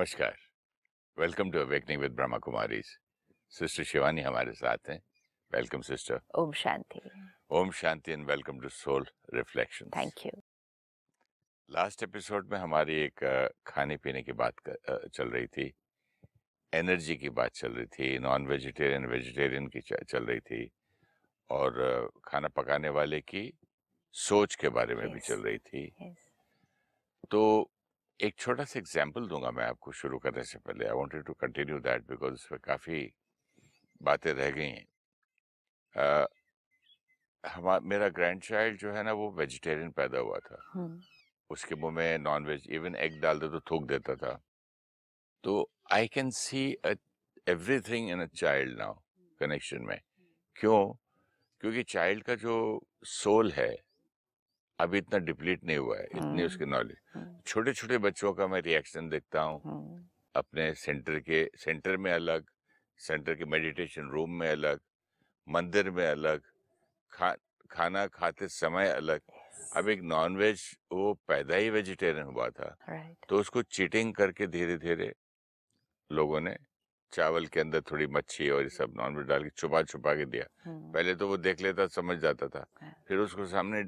नमस्कार। Welcome to awakening with Brahma Kumari sister Shivani हमारे साथ हैं। Welcome sister. Om Shanti. Om Shanti and welcome to soul reflection thank you. Last episode में हमारी एक खाने पीने की बात कर, चल रही थी। एनर्जी की बात चल रही थी नॉन वेजिटेरियन वेजिटेरियन की चल रही थी। और खाना पकाने वाले की सोच के बारे में yes. भी चल रही थी। यस तो एक छोटा सा एग्ज़ाम्पल दूँगा मैं आपको शुरू करने से पहले। I wanted to continue that because इसमें काफ़ी बातें रह गई हैं। अ, हमा मेरा ग्रैंड चाइल्ड जो है ना वो वेजिटेरियन पैदा हुआ था। उसके मुँह में नॉन वेज इवन एग डाल दे तो थूक देता था। तो I can see everything in a child now connection में। क्यों? क्योंकि चाइल्ड का जो सोल है अभी इतना डिप्लीट नहीं हुआ है इतनी उसकी नॉलेज छोटे छोटे बच्चों का मैं रिएक्शन देखता हूँ। हम्म, अपने सेंटर के सेंटर में अलग सेंटर के मेडिटेशन रूम में अलग मंदिर में अलग खा खाना खाते समय अलग। अब एक नॉन वेज वो पैदा ही वेजिटेरियन हुआ था। राइट तो उसको चीटिंग करके धीरे धीरे लोगों ने चावल के अंदर थोड़ी मच्छी और ये सब नॉन वेज डाल के छुपा छुपा के दिया। हम्म, पहले तो वो देख लेता समझ जाता था। हाँ। फिर उसको सामने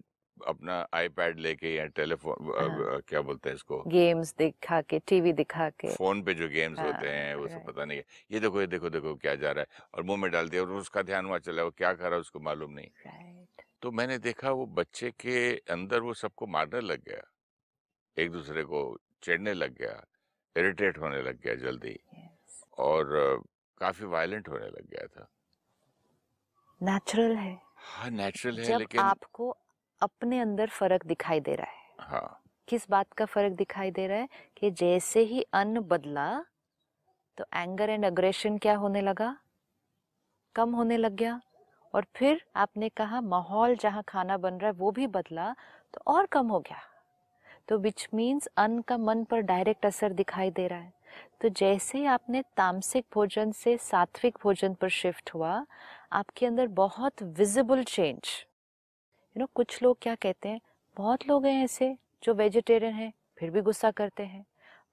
अपना आईपैड लेके या टेलीफोन हाँ। क्या बोलते हैं इसको? गेम्स दिखा के टीवी दिखा के। फ़ोन पे जो गेम्स हाँ, होते हैं वो सब पता नहीं है। ये देखो ये देखो देखो क्या जा रहा है। और मुँह में डाल दिया और उसका ध्यान वहाँ चला वो क्या कर रहा है उसको मालूम नहीं। तो मैंने देखा वो बच्चे के अंदर वो सबको मारने लग गया। एक दूसरे को चिढ़ने लग गया इरिटेट होने लग गया जल्दी और काफ़ी वायलेंट होने लग गया था। नेचुरल है। हाँ नेचुरल है जब लेकिन आपको अपने अंदर फ़र्क दिखाई दे रहा है। हाँ। किस बात का फ़र्क दिखाई दे रहा है? कि जैसे ही अन्न बदला तो एंगर एंड अग्रेशन क्या होने लगा? कम होने लग गया। और फिर आपने कहा माहौल जहाँ खाना बन रहा है वो भी बदला तो और कम हो गया। तो विच मीन्स अन्न का मन पर डायरेक्ट असर दिखाई दे रहा है। तो जैसे ही आपने तामसिक भोजन से सात्विक भोजन पर शिफ्ट हुआ आपके अंदर बहुत विजिबल चेंज यू नो कुछ लोग क्या कहते हैं बहुत लोग हैं ऐसे जो वेजिटेरियन हैं फिर भी गुस्सा करते हैं।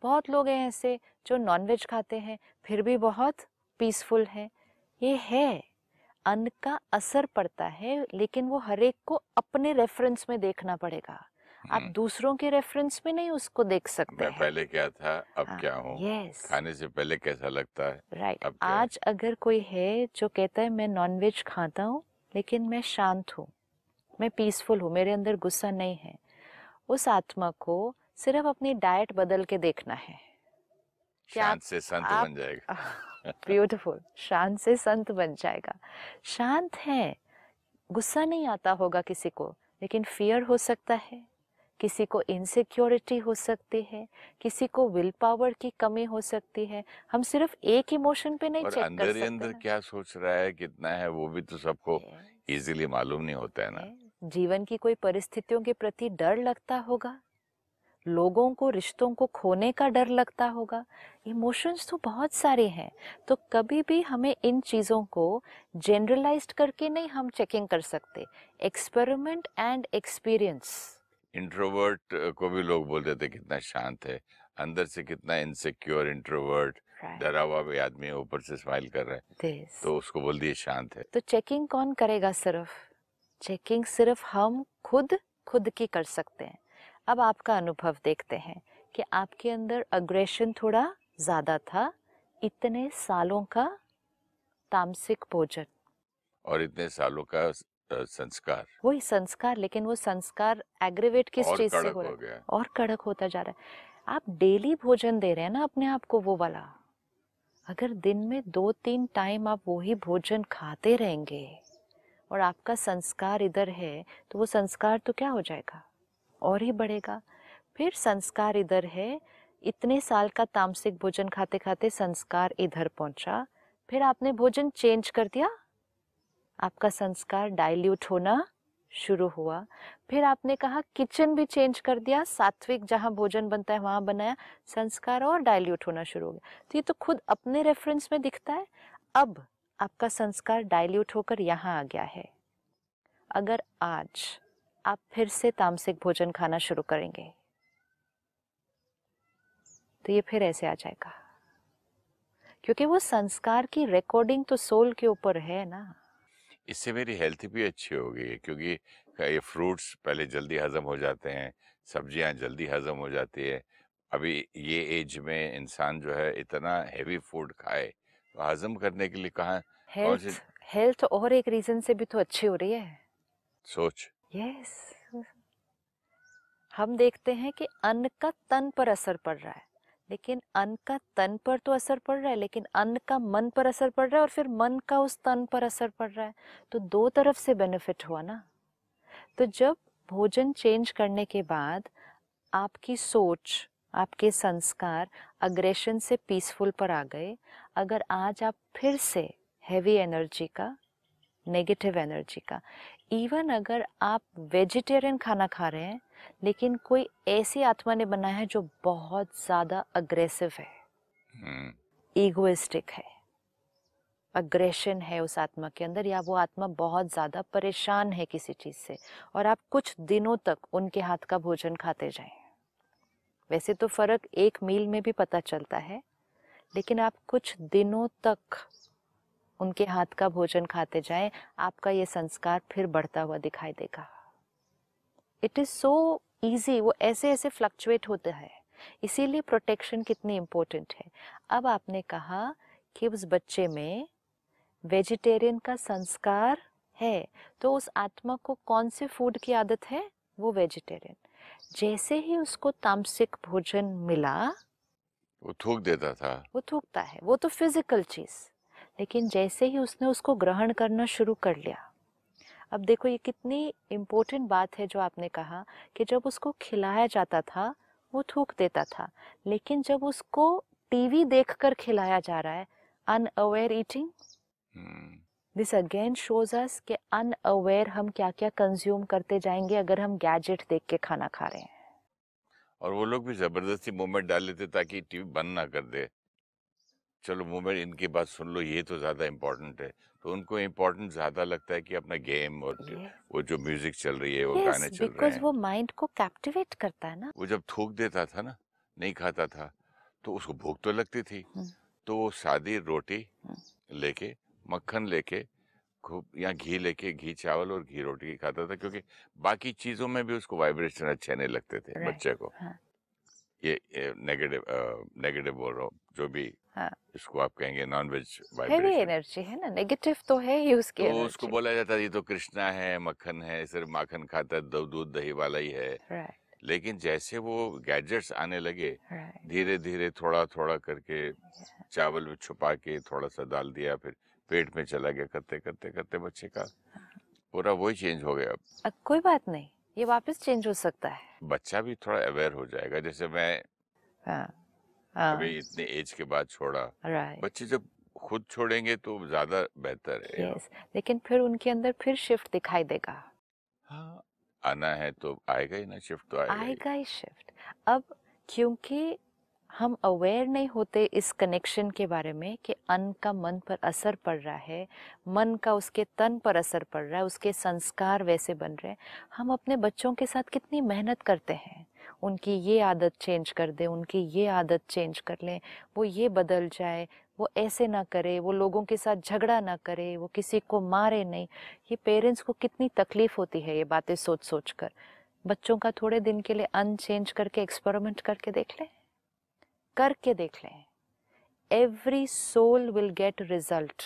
बहुत लोग हैं ऐसे जो नॉनवेज खाते हैं फिर भी बहुत पीसफुल हैं। ये है अन्न का असर पड़ता है लेकिन वो हर एक को अपने रेफरेंस में देखना पड़ेगा। आप हम्म, दूसरों के रेफरेंस में नहीं उसको देख सकते मैं पहले क्या था अब हाँ, क्या हूँ? यस खाने से पहले कैसा लगता है? राइट है? आज अगर कोई है जो कहता है मैं नॉनवेज खाता हूँ लेकिन मैं शांत हूँ। मैं पीसफुल हूँ मेरे अंदर गुस्सा नहीं है। उस आत्मा को सिर्फ़ अपनी डाइट बदल के देखना है। शांत से संत आप- बन जाएगा। ब्यूटीफुल शांत से संत बन जाएगा। शांत है। गुस्सा नहीं आता होगा किसी को लेकिन फियर हो सकता है। किसी को इनसिक्योरिटी हो सकती है। किसी को विल पावर की कमी हो सकती है। हम सिर्फ़ एक इमोशन पे नहीं चेक अंदर ही सकते अंदर क्या सोच रहा है कितना है वो भी तो सबको इजीली मालूम नहीं होता है ना। जीवन की कोई परिस्थितियों के प्रति डर लगता होगा? लोगों को रिश्तों को खोने का डर लगता होगा? इमोशंस तो बहुत सारे हैं तो कभी भी हमें इन चीज़ों को जनरलाइज्ड करके नहीं हम चेकिंग कर सकते। एक्सपेरिमेंट एंड एक्सपीरियंस इंट्रोवर्ट को भी लोग बोल देते कितना शांत है अंदर से कितना इनसिक्योर इंट्रोवर्ट डरा हुआ भी आदमी ऊपर से स्माइल कर रहा है तो उसको बोल दिए शांत है। तो चेकिंग कौन करेगा सिर्फ़? चेकिंग सिर्फ़ हम खुद खुद की कर सकते हैं। अब आपका अनुभव देखते हैं कि आपके अंदर अग्रेशन थोड़ा ज़्यादा था इतने सालों का तामसिक भोजन। और इतने सालों का संस्कार। वही संस्कार लेकिन वो संस्कार एग्रीवेट किस चीज़ से हो रहा है और कड़क होता जा रहा है। आप डेली भोजन दे रहे हैं ना अपने आप को वो वाला। अगर दिन में दो तीन टाइम आप वही भोजन खाते रहेंगे और आपका संस्कार इधर है तो वो संस्कार तो क्या हो जाएगा? और ही बढ़ेगा। फिर संस्कार इधर है, इतने साल का तामसिक भोजन खाते खाते संस्कार इधर पहुँचा, फिर आपने भोजन चेंज कर दिया। आपका संस्कार डाइल्यूट होना शुरू हुआ। फिर आपने कहा, किचन भी चेंज कर दिया, सात्विक जहाँ भोजन बनता है वहाँ बनाया, संस्कार और डाइल्यूट होना शुरू हो गया। तो ये तो खुद अपने रेफरेंस में दिखता है। अब आपका संस्कार डाइल्यूट होकर यहाँ आ गया है। अगर आज आप फिर से तामसिक भोजन खाना शुरू करेंगे तो ये फिर ऐसे आ जाएगा। क्योंकि वो संस्कार की रिकॉर्डिंग तो सोल के ऊपर है ना। इससे मेरी हेल्थ भी अच्छी हो गई है क्योंकि ये फ्रूट्स पहले जल्दी हजम हो जाते हैं, सब्ज़ियाँ जल्दी हजम हो जाती है। अभी ये एज में इंसान जो है इतना हैवी फ़ूड खाए हजम करने के लिए कहाँ हेल्थ हेल्थ और एक रीजन से भी तो अच्छी हो रही है। सोच। यस। हम देखते हैं कि अन्न का तन पर असर पड़ रहा है। लेकिन अन्न का तन पर तो असर पड़ रहा है लेकिन अन्न का मन पर असर पड़ रहा है और फिर मन का उस तन पर असर पड़ रहा है। तो दो तरफ़ से बेनिफिट हुआ ना। तो जब भोजन चेंज करने के बाद आपकी सोच आपके संस्कार अग्रेशन से पीसफुल पर आ गए। अगर आज आप फिर से हैवी एनर्जी का नेगेटिव एनर्जी का इवन अगर आप वेजिटेरियन खाना खा रहे हैं लेकिन कोई ऐसी आत्मा ने बनाया है जो बहुत ज़्यादा अग्रेसिव है। ईगोइस्टिक हम्म। है। अग्रेशन है उस आत्मा के अंदर या वो आत्मा बहुत ज़्यादा परेशान है किसी चीज़ से और आप कुछ दिनों तक उनके हाथ का भोजन खाते जाएँ। वैसे तो फ़र्क एक मील में भी पता चलता है, लेकिन आप कुछ दिनों तक उनके हाथ का भोजन खाते जाएँ, आपका ये संस्कार फिर बढ़ता हुआ दिखाई देगा। इट इज़ सो ईजी वो ऐसे ऐसे फ्लक्चुएट होता है। इसीलिए प्रोटेक्शन कितनी इम्पोर्टेंट है। अब आपने कहा कि उस बच्चे में वेजिटेरियन का संस्कार है तो उस आत्मा को कौन से फ़ूड की आदत है? वो वेजिटेरियन जैसे ही उसको तामसिक भोजन मिला वो थूक देता था। वो थूकता है वो तो फ़िज़िकल चीज़। लेकिन जैसे ही उसने उसको ग्रहण करना शुरू कर लिया अब देखो ये कितनी इम्पोर्टेंट बात है जो आपने कहा कि जब उसको खिलाया जाता था वो थूक देता था। लेकिन जब उसको टीवी देखकर खिलाया जा रहा है unaware eating this again shows us कि अनअवेयर हम क्या क्या कंज्यूम करते जाएँगे अगर हम गैजेट देख के खाना खा रहे हैं और वो लोग भी ज़बरदस्ती मूवमेंट डाल लेते ताकि टीवी बंद ना कर दे चलो मूवमेंट इनकी बात सुन लो ये तो ज़्यादा इम्पोर्टेंट है तो उनको इम्पोर्टेंट ज़्यादा लगता है कि अपना गेम और yes. वो जो म्यूज़िक चल रही है वो yes, गाने चल रहे हैं वो माइंड को कैप्टिवेट करता है ना वो जब थूक देता था ना नहीं खाता था तो उसको भूख तो लगती थी हम्म। तो वो सादी रोटी हम्म। लेके मक्खन लेके खूब या घी लेके घी चावल और घी रोटी खाता था क्योंकि बाकी चीज़ों में भी उसको वाइब्रेशन अच्छे नहीं लगते थे बच्चे को। हाँ. ये, ये नेगेटिव नेगेटिव बोल रहा हूँ जो भी हाँ. इसको आप कहेंगे नॉन वेज हैवी एनर्जी है ना? नेगेटिव तो है ही उसके तो उसको बोला जाता है ये तो कृष्णा है मक्खन है सिर्फ़ माखन खाता है दूध दही वाला ही है। Right. लेकिन जैसे वो गैजेट्स आने लगे धीरे धीरे थोड़ा थोड़ा करके चावल में छुपा के थोड़ा सा डाल दिया फिर पेट में चला गया करते करते करते बच्चे का। पूरा वही चेंज हो गया अब। कोई बात नहीं ये वापस चेंज हो सकता है। बच्चा भी थोड़ा अवेयर हो जाएगा जैसे मैं हाँ, हाँ, अभी इतने एज के बाद छोड़ा। बच्चे जब खुद छोड़ेंगे तो ज़्यादा बेहतर है। Yes, लेकिन फिर उनके अंदर फिर शिफ्ट दिखाई देगा। हाँ आना है तो आएगा ही ना शिफ्ट तो आएगा आएगा ही शिफ्ट अब क्योंकि हम अवेयर नहीं होते इस कनेक्शन के बारे में कि अन्न का मन पर असर पड़ रहा है, मन का उसके तन पर असर पड़ रहा है, उसके संस्कार वैसे बन रहे हैं। हम अपने बच्चों के साथ कितनी मेहनत करते हैं। उनकी ये आदत चेंज कर दें, उनकी ये आदत चेंज कर लें, वो ये बदल जाए, वो ऐसे ना करे, वो लोगों के साथ झगड़ा ना करे, वो किसी को मारे नहीं। ये पेरेंट्स को कितनी तकलीफ़ होती है ये बातें सोच सोच कर। बच्चों का थोड़े दिन के लिए अन चेंज करके एक्सपेरिमेंट करके देख लें। करके देख लें। Every soul will get result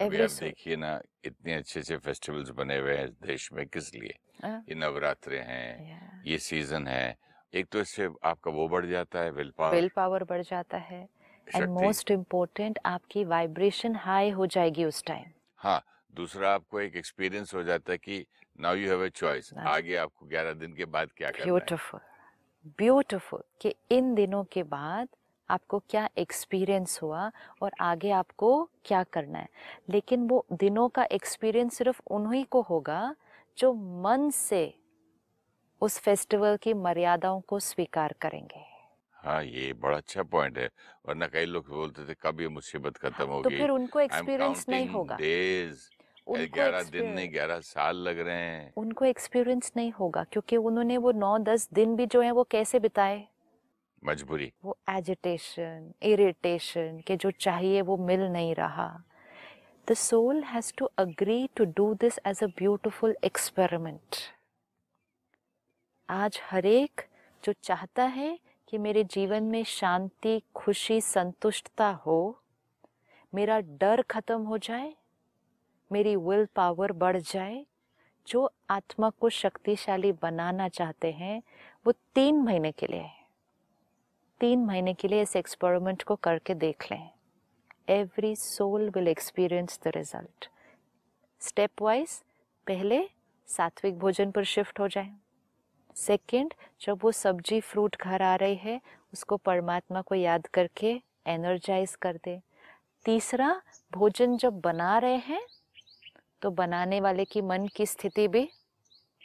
every देखिए ना इतने अच्छे अच्छे फेस्टिवल्स बने हुए हैं देश में किस लिए? हाँ। ये नवरात्रे हैं ये सीज़न है। एक तो इससे आपका वो बढ़ जाता है विल पावर विल पावर बढ़ जाता है। एंड मोस्ट इम्पोर्टेंट आपकी वाइब्रेशन हाई हो जाएगी उस टाइम हाँ दूसरा आपको एक एक्सपीरियंस हो जाता है कि now you have a choice आगे आपको 11 दिन के बाद क्या करना है? ब्यूटीफुल ब्यूटीफुल कि इन दिनों के बाद आपको क्या एक्सपीरियंस हुआ और आगे आपको क्या करना है। लेकिन वो दिनों का एक्सपीरियंस सिर्फ़ उन्हीं को होगा जो मन से उस फेस्टिवल की मर्यादाओं को स्वीकार करेंगे। हाँ ये बड़ा अच्छा पॉइंट है वरना कई लोग बोलते थे कब ये मुसीबत खत्म हाँ, होगी? तो फिर उनको एक्सपीरियंस नहीं होगा। डेज़ ग्यारह दिन नहीं ग्यारह साल लग रहे हैं. उनको एक्सपीरियंस नहीं होगा क्योंकि उन्होंने वो नौ दस दिन भी जो है वो कैसे बिताए? मजबूरी। वो एजिटेशन इरिटेशन के जो चाहिए वो मिल नहीं रहा। The soul has to agree to do this as a beautiful experiment आज हरेक जो चाहता है कि मेरे जीवन में शांति, खुशी, संतुष्टता हो, मेरा डर खत्म हो जाए, मेरी विल पावर बढ़ जाए, जो आत्मा को शक्तिशाली बनाना चाहते हैं, वो तीन महीने के लिए है। तीन महीने के लिए इस एक्सपेरिमेंट को करके देख लें। Every soul will experience the result step wise पहले सात्विक भोजन पर शिफ्ट हो जाए। सेकंड जब वो सब्ज़ी फ्रूट घर आ रही है, उसको परमात्मा को याद करके एनर्जाइज कर दे। तीसरा, भोजन जब बना रहे हैं तो बनाने वाले की मन की स्थिति भी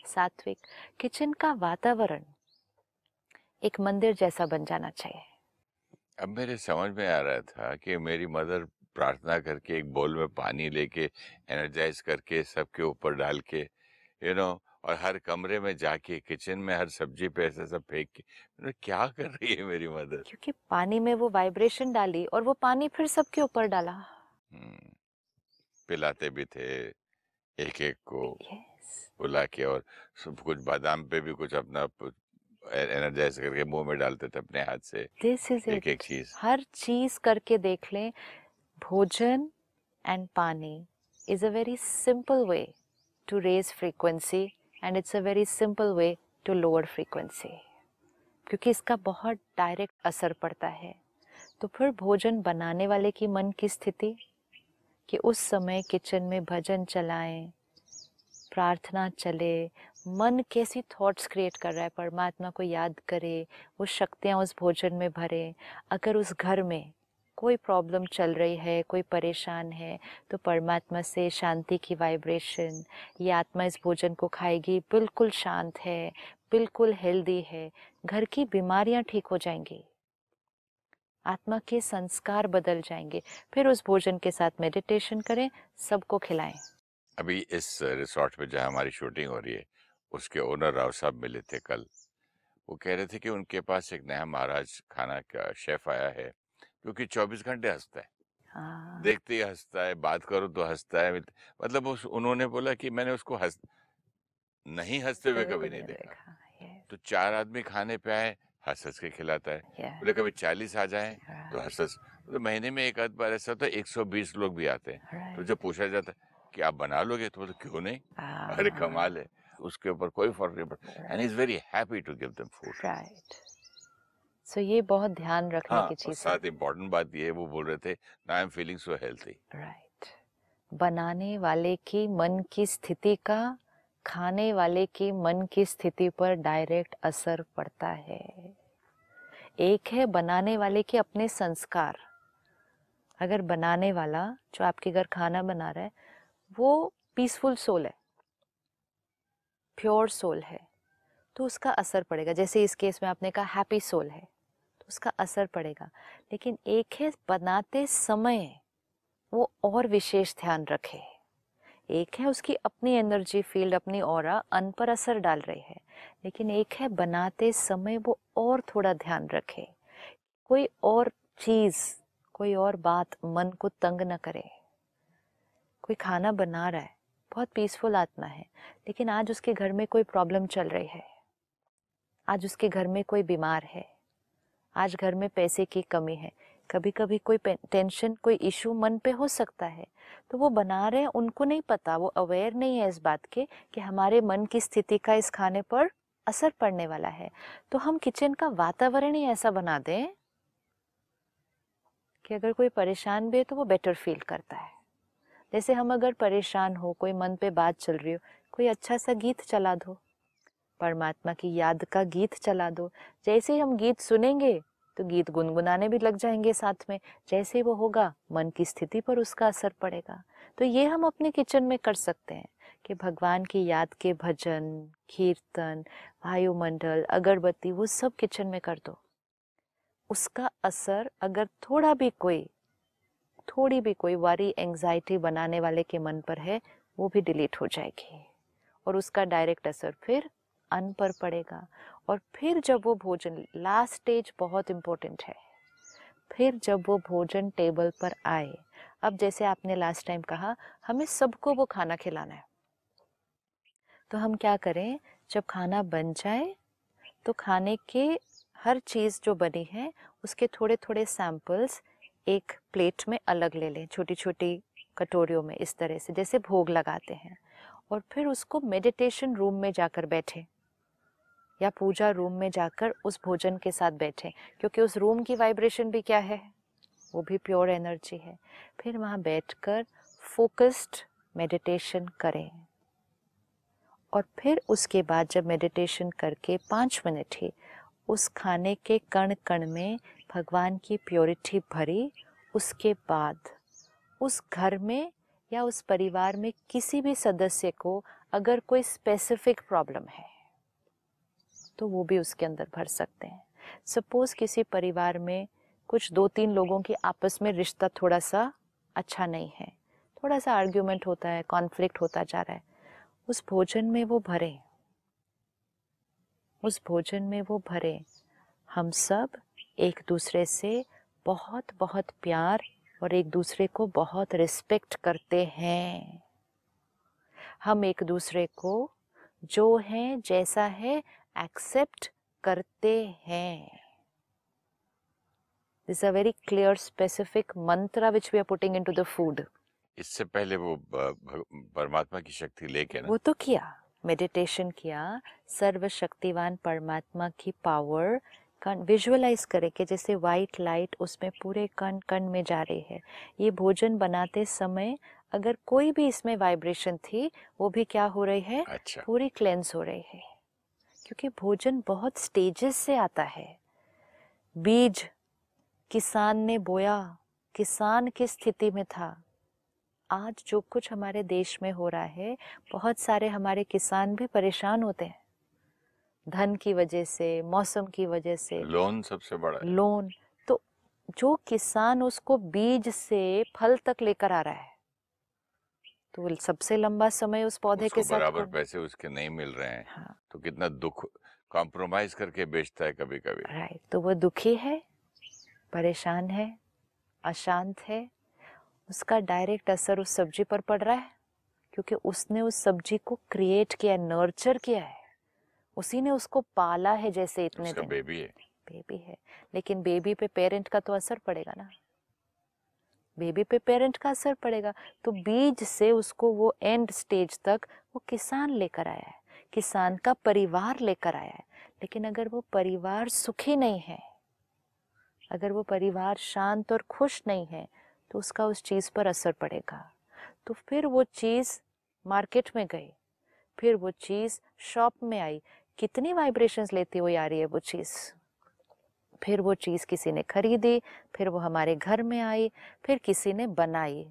सात्विक। किचन का वातावरण एक मंदिर जैसा बन जाना चाहिए। अब मेरे समझ में आ रहा था कि मेरी मदर प्रार्थना करके एक बोल में पानी लेके एनर्जाइज करके सबके ऊपर डाल के यू you नो know, और हर कमरे में जाके किचन में हर सब्ज़ी पे ऐसा सब फेंक के। मतलब क्या कर रही है मेरी मदर? क्योंकि पानी में वो वाइब्रेशन डाली और वो पानी फिर सबके ऊपर डाला। हम्म, पिलाते भी थे एक एक को yes. बुला के और सब कुछ बादाम पे भी कुछ अपना एनर्जाइज करके मुँह में डालते थे अपने हाथ से दिस इज़ एक एक चीज़। हर चीज़ करके देख लें भोजन एंड पानी is a very simple way to raise frequency and it's a very simple way to lower frequency क्योंकि इसका बहुत डायरेक्ट असर पड़ता है। तो फिर भोजन बनाने वाले की मन की स्थिति कि उस समय किचन में भजन चलाएँ प्रार्थना चले मन कैसी थॉट्स क्रिएट कर रहा है, परमात्मा को याद करे, वो शक्तियाँ उस भोजन में भरे। अगर उस घर में कोई प्रॉब्लम चल रही है, कोई परेशान है तो परमात्मा से शांति की वाइब्रेशन ये आत्मा इस भोजन को खाएगी, बिल्कुल शांत है, बिल्कुल हेल्दी है, घर की बीमारियाँ ठीक हो जाएँगी। आत्मा के संस्कार बदल जाएँगे। फिर उस भोजन के साथ मेडिटेशन करें, सबको खिलाएँ। अभी इस रिसोर्ट में जहाँ हमारी शूटिंग हो रही है उसके ओनर राव साहब मिले थे कल। वो कह रहे थे कि उनके पास एक नया महाराज खाना का शेफ आया है क्योंकि 24 घंटे हंसता है। हाँ, देखते ही हंसता है बात करो तो हंसता है। मतलब उस उन्होंने बोला कि मैंने उसको हंस नहीं हँसते हुए कभी नहीं देखा। yes, तो चार आदमी खाने पे आए हंस हंस के खिलाता है। बोले कभी चालीस आ जाए तो हंस हंस तो महीने में एक आध बार ऐसा होता है एक सौ बीस लोग भी आते हैं। तो जब पूछा जाता है कि आप बना लोगे? तो बोले, क्यों नहीं? अरे हाँ, कमाल है। उसके ऊपर कोई फ़र्क नहीं पड़ता। And is very happy to give them food right so ये बहुत ध्यान रखने हाँ की चीज़ है। साथ इम्पोर्टेंट बात ये है वो बोल रहे थे I am feeling so healthy right बनाने वाले की मन की स्थिति का खाने वाले की मन की स्थिति पर डायरेक्ट असर पड़ता है। एक है बनाने वाले के अपने संस्कार। अगर बनाने वाला जो आपके घर खाना बना रहा है वो पीसफुल सोल है। प्योर सोल है तो उसका असर पड़ेगा। जैसे इस केस में आपने कहा, हैप्पी सोल है तो उसका असर पड़ेगा। लेकिन एक है, बनाते समय वो और विशेष ध्यान रखे। एक है, उसकी अपनी एनर्जी फ़ील्ड अपनी और अन पर असर डाल रही है। लेकिन एक है, बनाते समय वो और थोड़ा ध्यान रखे। कोई और चीज़, कोई और बात मन को तंग न करे। कोई खाना बना रहा है बहुत पीसफुल आत्मा है, लेकिन आज उसके घर में कोई प्रॉब्लम चल रही है। आज उसके घर में कोई बीमार है। आज घर में पैसे की कमी है। कभी कभी कोई टेंशन कोई इशू मन पे हो सकता है। तो वो बना रहे हैं, उनको नहीं पता, वो अवेयर नहीं है इस बात के कि हमारे मन की स्थिति का इस खाने पर असर पड़ने वाला है। तो हम किचन का वातावरण ही ऐसा बना दें कि अगर कोई परेशान भी है तो वो बेटर फील करता है। जैसे हम अगर परेशान हो, कोई मन पे बात चल रही हो, कोई अच्छा सा गीत चला दो, परमात्मा की याद का गीत चला दो। जैसे ही हम गीत सुनेंगे तो गीत गुनगुनाने भी लग जाएँगे साथ में, जैसे वो होगा, मन की स्थिति पर उसका असर पड़ेगा। तो ये हम अपने किचन में कर सकते हैं कि भगवान की याद के भजन, कीर्तन, वायुमंडल, अगरबत्ती, वो सब किचन में कर दो। उसका असर अगर थोड़ा भी कोई थोड़ी भी कोई वारी एंजाइटी बनाने वाले के मन पर है, वो भी डिलीट हो जाएगी। और उसका डायरेक्ट असर फिर अन्न पर पड़ेगा। और फिर जब वो भोजन लास्ट स्टेज बहुत इम्पोर्टेंट है। फिर जब वो भोजन टेबल पर आए, अब जैसे आपने लास्ट टाइम कहा, हमें सबको वो खाना खिलाना है। तो हम क्या करें, जब खाना बन जाए तो खाने के हर चीज़ जो बनी है, उसके थोड़े थोड़े सैंपल्स एक प्लेट में अलग ले लें छोटी छोटी कटोरियों में इस तरह से, जैसे भोग लगाते हैं। और फिर उसको मेडिटेशन रूम में जाकर बैठे, या पूजा रूम में जाकर उस भोजन के साथ बैठे, क्योंकि उस रूम की वाइब्रेशन भी क्या है? वो भी प्योर एनर्जी है। फिर वहाँ बैठकर फोकस्ड मेडिटेशन करें। और फिर उसके बाद जब मेडिटेशन करके पाँच मिनट ही, उस खाने के कण कण में भगवान की प्योरिटी भरी उसके बाद, उस घर में या उस परिवार में किसी भी सदस्य को अगर कोई स्पेसिफिक प्रॉब्लम है तो वो भी उसके अंदर भर सकते हैं। सपोज़ किसी परिवार में कुछ दो तीन लोगों की आपस में रिश्ता थोड़ा सा अच्छा नहीं है थोड़ा सा आर्ग्यूमेंट होता है कॉन्फ्लिक्ट होता जा रहा है, उस भोजन में वो भरे, उस भोजन में वो भरे, हम सब एक दूसरे से बहुत बहुत प्यार और एक दूसरे को बहुत रिस्पेक्ट करते हैं। हम एक दूसरे को जो है जैसा है एक्सेप्ट करते हैं। This a very clear specific मंत्र which we are putting into the food इससे पहले वो परमात्मा की शक्ति लेके ना? वो तो किया मेडिटेशन किया सर्वशक्तिवान परमात्मा की पावर कण विजुअलाइज करें कि जैसे वाइट लाइट उसमें पूरे कण कण में जा रही है। ये भोजन बनाते समय अगर कोई भी इसमें वाइब्रेशन थी वो भी क्या हो रही है? अच्छा। पूरी क्लेंस हो रही है। क्योंकि भोजन बहुत स्टेजेस से आता है। बीज किसान ने बोया किसान किस स्थिति में था? आज जो कुछ हमारे देश में हो रहा है बहुत सारे हमारे किसान भी परेशान होते हैं। धन की वजह से मौसम की वजह से लोन सबसे बड़ा है। लोन तो जो किसान उसको बीज से फल तक लेकर आ रहा है तो सबसे लंबा समय उस पौधे के साथ बराबर पैसे उसके नहीं मिल रहे हैं हाँ। तो कितना दुख कॉम्प्रोमाइज करके बेचता है कभी कभी राइट तो वो दुखी है परेशान है अशांत है उसका डायरेक्ट असर उस सब्ज़ी पर पड़ रहा है क्योंकि उसने उस सब्ज़ी को क्रिएट किया नर्चर किया है। उसी ने उसको पाला है जैसे इतने दिन। बेबी है। बेबी है। लेकिन बेबी पे पेरेंट का तो असर पड़ेगा ना। बेबी पे पेरेंट का असर पड़ेगा। तो बीज से उसको वो एंड स्टेज तक वो किसान लेकर आया है। किसान का परिवार लेकर आया है। लेकिन अगर वो परिवार सुखी नहीं है अगर वो परिवार शांत और खुश नहीं है तो उसका उस चीज़ पर असर पड़ेगा। तो फिर वो चीज़ मार्केट में गई। फिर वो चीज़ शॉप में आई। कितनी वाइब्रेशंस लेती हुई आ रही है वो चीज़? फिर वो चीज़ किसी ने खरीदी, फिर वो हमारे घर में आई, फिर किसी ने बनाई।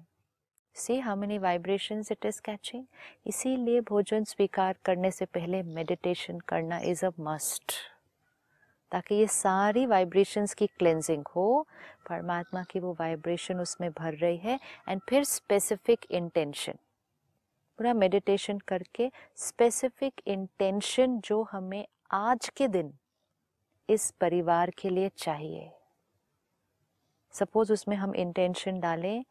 See how many vibration it is catching इसीलिए भोजन स्वीकार करने से पहले मेडिटेशन करना इज़ अ मस्ट ताकि ये सारी वाइब्रेशंस की क्लेंजिंग हो, परमात्मा की वो वाइब्रेशन उसमें भर रही है एंड फिर स्पेसिफिक इंटेंशन पूरा मेडिटेशन करके स्पेसिफिक इंटेंशन जो हमें आज के दिन इस परिवार के लिए चाहिए। सपोज़ उसमें हम इंटेंशन डालें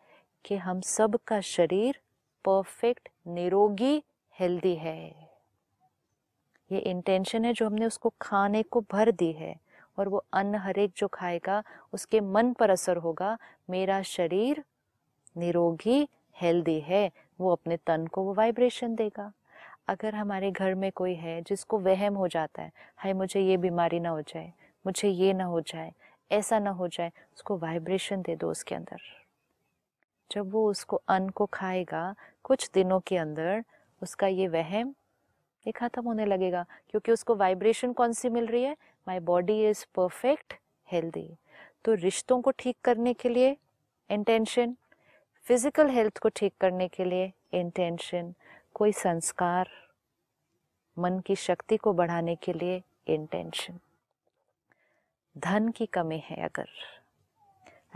कि हम सब का शरीर परफेक्ट निरोगी हेल्दी है। ये इंटेंशन है जो हमने उसको खाने को भर दी है और वो अन्न हरेक जो खाएगा, उसके मन पर असर होगा। मेरा शरीर निरोगी हेल्दी है। वो अपने तन को वो वाइब्रेशन देगा। अगर हमारे घर में कोई है जिसको वहम हो जाता है, हाय, मुझे ये बीमारी ना हो जाए, मुझे ये ना हो जाए, ऐसा ना हो जाए, उसको वाइब्रेशन दे दो उसके अंदर। जब वो उसको अन्न को खाएगा, कुछ दिनों के अंदर उसका ये वहम, ये खत्म होने लगेगा, क्योंकि उसको वाइब्रेशन कौन सी मिल रही है? My body is perfect healthy तो रिश्तों को ठीक करने के लिए इंटेंशन फ़िज़िकल हेल्थ को ठीक करने के लिए इंटेंशन कोई संस्कार मन की शक्ति को बढ़ाने के लिए इंटेंशन धन की कमी है अगर।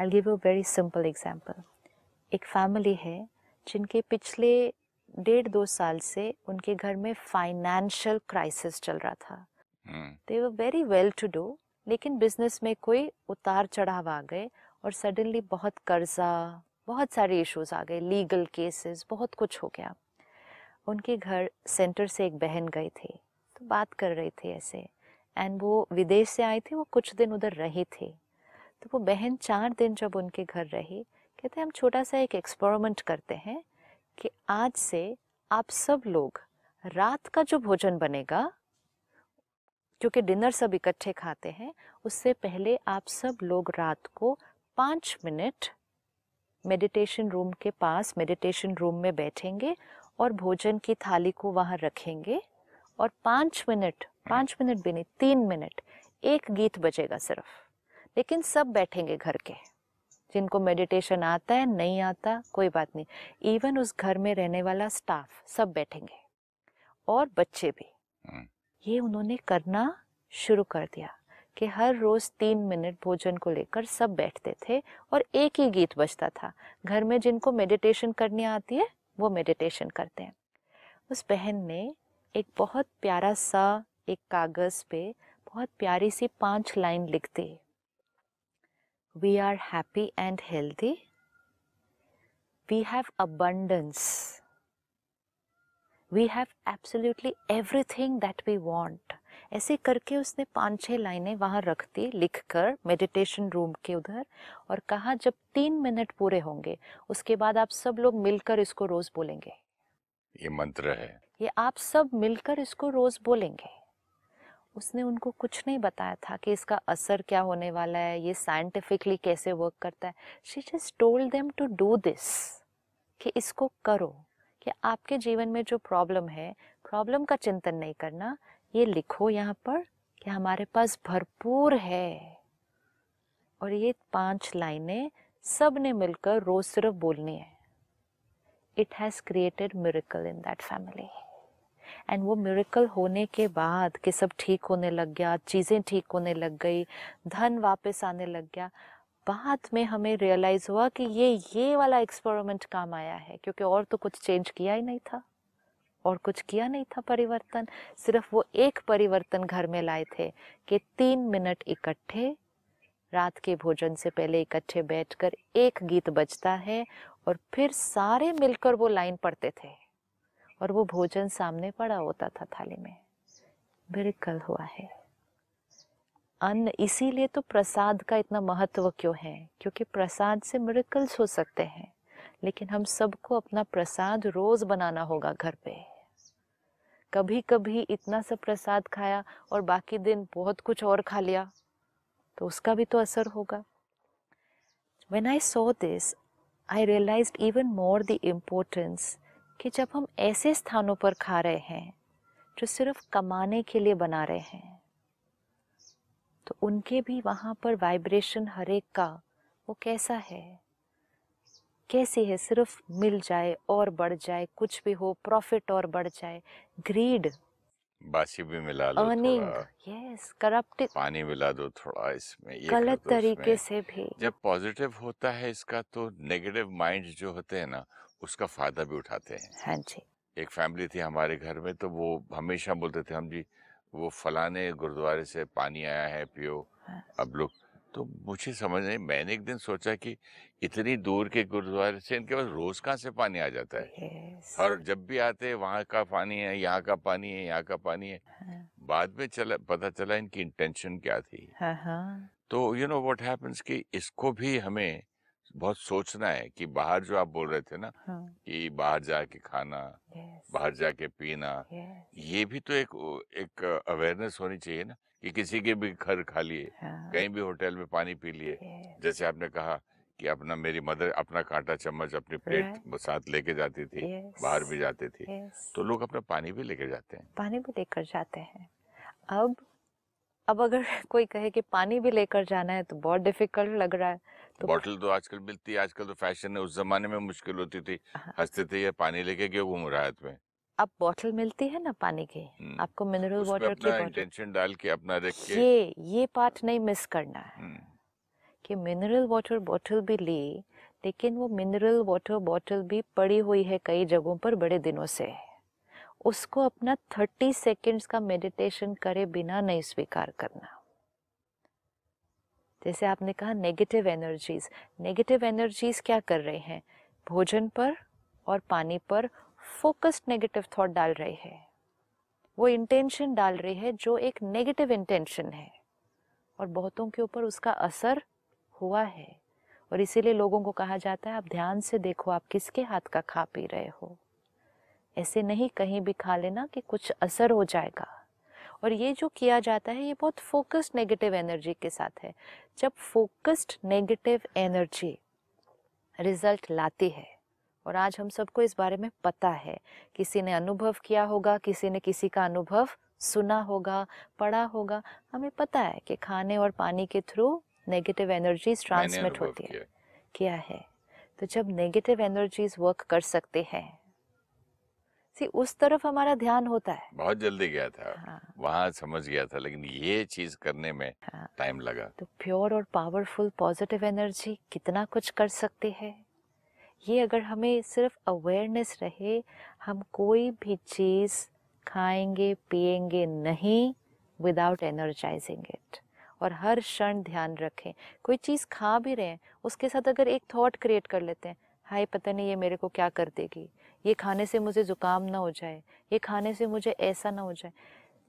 I give you very simple example एक फैमिली है जिनके पिछले डेढ़ दो साल से उनके घर में फाइनेंशियल क्राइसिस चल रहा था। They were very well to do लेकिन बिज़नेस में कोई उतार चढ़ाव आ गए और सडनली बहुत कर्जा बहुत सारे इश्यूज़ आ गए लीगल केसेस बहुत कुछ हो गया। उनके घर सेंटर से एक बहन गई थी तो बात कर रही थी ऐसे। एंड वो विदेश से आई थी, वो कुछ दिन उधर रही थी। तो वो बहन चार दिन जब उनके घर रही, कहते हम छोटा सा एक एक्सपेरिमेंट करते हैं कि आज से आप सब लोग रात का जो भोजन बनेगा क्योंकि डिनर सब इकट्ठे खाते हैं, उससे पहले आप सब लोग रात को पाँच मिनट मेडिटेशन रूम के पास मेडिटेशन रूम में बैठेंगे और भोजन की थाली को वहाँ रखेंगे और पाँच मिनट पाँच मिनट भी नहीं तीन मिनट एक गीत बजेगा सिर्फ़। लेकिन सब बैठेंगे घर के। जिनको मेडिटेशन आता है नहीं आता कोई बात नहीं। इवन उस घर में रहने वाला स्टाफ सब बैठेंगे। और बच्चे भी। हम्म। ये उन्होंने करना शुरू कर दिया। कि हर रोज तीन मिनट भोजन को लेकर सब बैठते थे और एक ही गीत बजता था। घर में जिनको मेडिटेशन करनी आती है, वो मेडिटेशन करते हैं। उस बहन ने एक बहुत प्यारा सा एक कागज़ पे बहुत प्यारी सी पाँच लाइन लिख दी। We are happy and healthy we have abundance. We have absolutely everything that we want ऐसे करके उसने पाँच छह लाइनें वहाँ रख दी लिख कर मेडिटेशन रूम के उधर और कहा जब तीन मिनट पूरे होंगे उसके बाद आप सब लोग मिलकर इसको रोज बोलेंगे। ये मंत्र है। ये आप सब मिलकर इसको रोज बोलेंगे? उसने उनको कुछ नहीं बताया था कि इसका असर क्या होने वाला है ये साइंटिफिकली कैसे वर्क करता है। She just told them to do this कि इसको करो कि आपके जीवन में जो प्रॉब्लम है प्रॉब्लम का चिंतन नहीं करना ये लिखो यहाँ पर कि हमारे पास भरपूर है। और ये पाँच लाइनें सबने मिलकर रोज सिर्फ़ बोलनी है। It has created miracle in that family and वो मिरेकल होने के बाद कि सब ठीक होने लग गया, चीज़ें ठीक होने लग गई, धन वापस आने लग गया, बाद में हमें रियलाइज़ हुआ कि ये ये वाला एक्सपेरिमेंट काम आया है, क्योंकि और तो कुछ चेंज किया ही नहीं था। और कुछ किया नहीं था परिवर्तन, सिर्फ़ वो एक परिवर्तन घर में लाए थे कि तीन मिनट इकट्ठे, रात के भोजन से पहले इकट्ठे बैठकर एक गीत बजता है और फिर सारे मिलकर वो लाइन पढ़ते थे। और वो भोजन सामने पड़ा होता था थाली में। बिल्कुल हुआ है। अन्न इसीलिए तो प्रसाद का इतना महत्व क्यों है? क्योंकि प्रसाद से मिरेकल्स हो सकते हैं। लेकिन हम सबको अपना प्रसाद रोज बनाना होगा घर पे। कभी कभी इतना सा प्रसाद खाया और बाकी दिन बहुत कुछ और खा लिया तो उसका भी तो असर होगा। When I saw this I realise even more the importance कि जब हम ऐसे स्थानों पर खा रहे हैं, जो सिर्फ़ कमाने के लिए बना रहे हैं तो उनके भी वहाँ पर वाइब्रेशन हर एक का वो कैसा है? कैसी है सिर्फ़ मिल जाए और बढ़ जाए कुछ भी हो प्रॉफिट और बढ़ जाए ग्रीड। बासी भी मिला लो अर्निंग यस करप्टेड। पानी मिला दो थोड़ा इसमें ये गलत तरीके से भी। जब पॉजिटिव होता है इसका तो नेगेटिव माइंड जो होते हैं ना उसका फ़ायदा भी उठाते हैं। हाँ जी। एक फैमिली थी हमारे घर में तो वो हमेशा बोलते थे हम जी वो फलाने गुरुद्वारे से पानी आया है पियो हाँ। अब लोग तो मुझे समझ नहीं मैंने एक दिन सोचा कि इतनी दूर के गुरुद्वारे से इनके पास रोज कहाँ से पानी आ जाता है? यस। और जब भी आते हैं वहाँ का पानी है यहाँ का पानी है यहाँ का पानी है। हाँ। बाद में चला पता चला इनकी इंटेंशन क्या थी। हाँ हाँ। तो यू नो व्हाट हैपेंस कि इसको भी हमें बहुत सोचना है कि बाहर जो आप बोल रहे थे ना हाँ। कि बाहर जाके खाना यस। बाहर जाके पीना यस। ये भी तो एक एक अवेयरनेस होनी चाहिए ना। कि किसी के भी घर खा लिए हाँ। कहीं भी होटल में पानी पी लिए। जैसे आपने कहा कि अपना मेरी मदर अपना कांटा चम्मच अपनी प्लेट साथ लेके जाती थी बाहर भी जाती थी। तो लोग अपना पानी भी लेके जाते हैं। पानी भी लेकर जाते हैं। अब अब अगर कोई कहे कि पानी भी लेकर जाना है तो बहुत डिफ़िकल्ट लग रहा है। तो बॉटल तो आजकल मिलती है आजकल तो फ़ैशन है उस जमाने में मुश्किल होती थी। हाँ। हँसते थे ये पानी लेके क्यों घूम रहा है में अब बॉटल मिलती है ना पानी की हम्म, आपको मिनरल वाटर की इंटेंशन डाल के अपना रख के ये ये पार्ट नहीं मिस करना है। हम्म, कि मिनरल वाटर बॉटल भी ली लेकिन वो मिनरल वाटर बॉटल भी पड़ी हुई है कई जगहों पर बड़े दिनों से। उसको अपना थर्टी सेकेंड्स का मेडिटेशन करे बिना नहीं स्वीकार करना। जैसे आपने कहा नेगेटिव एनर्जीज नेगेटिव एनर्जीज क्या कर रहे हैं? भोजन पर और पानी पर फोकस्ड नेगेटिव थॉट डाल रहे हैं। वो इंटेंशन डाल रहे हैं जो एक नेगेटिव इंटेंशन है। और बहुतों के ऊपर उसका असर हुआ है। और इसीलिए लोगों को कहा जाता है, आप ध्यान से देखो आप किसके हाथ का खा पी रहे हो। ऐसे नहीं कहीं भी खा लेना कि कुछ असर हो जाएगा। और ये जो किया जाता है, ये बहुत फोकस्ड नेगेटिव एनर्जी के साथ है। जब फोकस्ड नेगेटिव एनर्जी रिज़ल्ट लाती है और आज हम सबको इस बारे में पता है। किसी ने अनुभव किया होगा किसी ने किसी का अनुभव सुना होगा पढ़ा होगा। हमें पता है कि खाने और पानी के थ्रू नेगेटिव एनर्जीज ट्रांसमिट होती है। किया। है। तो जब नेगेटिव एनर्जीज वर्क कर सकते हैं सी उस तरफ़ हमारा ध्यान होता है। बहुत जल्दी गया था। हाँ। वहाँ समझ गया था लेकिन ये चीज़ करने में हाँ। टाइम लगा। तो प्योर और पावरफुल पॉजिटिव एनर्जी कितना कुछ कर सकते हैं? ये अगर हमें सिर्फ़ अवेयरनेस रहे, हम कोई भी चीज़ खाएँगे, पिएँगे नहीं विदाउट एनर्जाइजिंग इट और हर क्षण ध्यान रखें। कोई चीज़ खा भी रहे हैं, उसके साथ अगर एक थॉट क्रिएट कर लेते हैं, हाय, पता नहीं ये मेरे को क्या कर देगी? ये खाने से मुझे ज़ुकाम ना हो जाए, ये खाने से मुझे ऐसा ना हो जाए।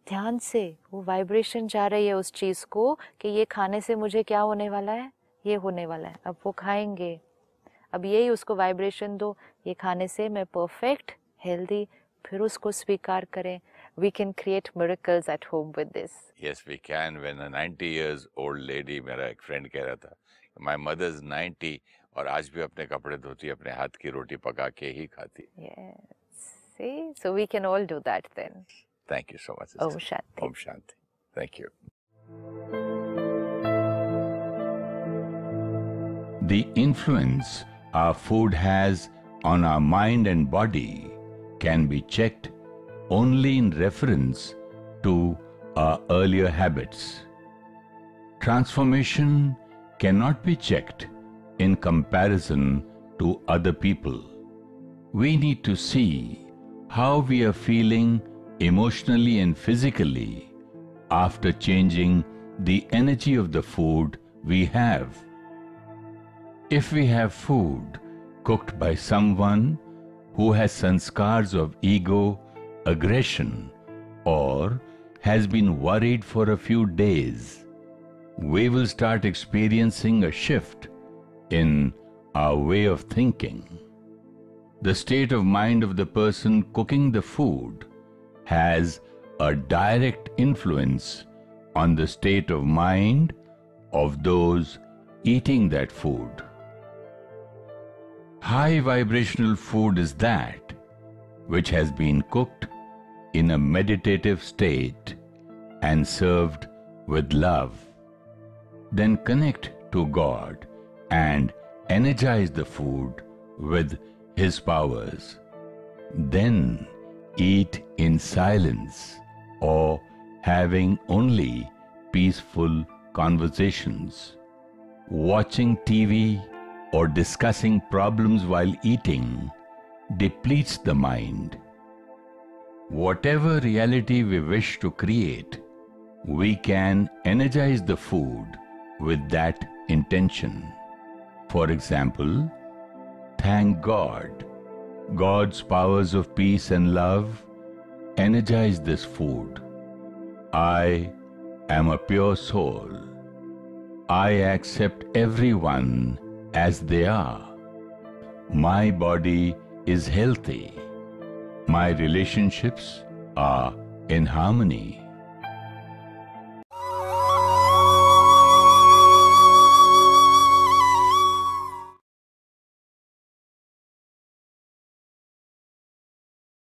ध्यान से वो वाइब्रेशन जा रही है उस चीज़ को कि ये खाने से मुझे क्या होने वाला है? ये होने वाला है। अब वो खाएँगे अब यही उसको वाइब्रेशन दो। ये खाने से मैं परफेक्ट हेल्दी फिर उसको स्वीकार करें। We can create miracles at home with this yes we can when a 90 years old lady मेरा एक फ्रेंड कह रहा था माय मदर इज़ 90 और आज भी अपने कपड़े धोती अपने हाथ की रोटी पका के ही खाती yes see so we can all do that then thank you so much Om Shanti Om Shanti thank you the influence our food has on our mind and body can be checked only in reference to our earlier habits. Transformation cannot be checked in comparison to other people. We need to see how we are feeling emotionally and physically after changing the energy of the food we have. If we have food cooked by someone who has sanskars of ego, aggression, or has been worried for a few days, we will start experiencing a shift in our way of thinking. The state of mind of the person cooking the food has a direct influence on the state of mind of those eating that food. High vibrational food is that which has been cooked in a meditative state and served with love. Then connect to God and energize the food with His powers. Then eat in silence or having only peaceful conversations. Watching TV or discussing problems while eating depletes the mind. Whatever reality we wish to create, we can energize the food with that intention. For example, thank God. God's powers of peace and love energize this food. I am a pure soul. I accept everyone as they are. My body is healthy. My relationships are in harmony.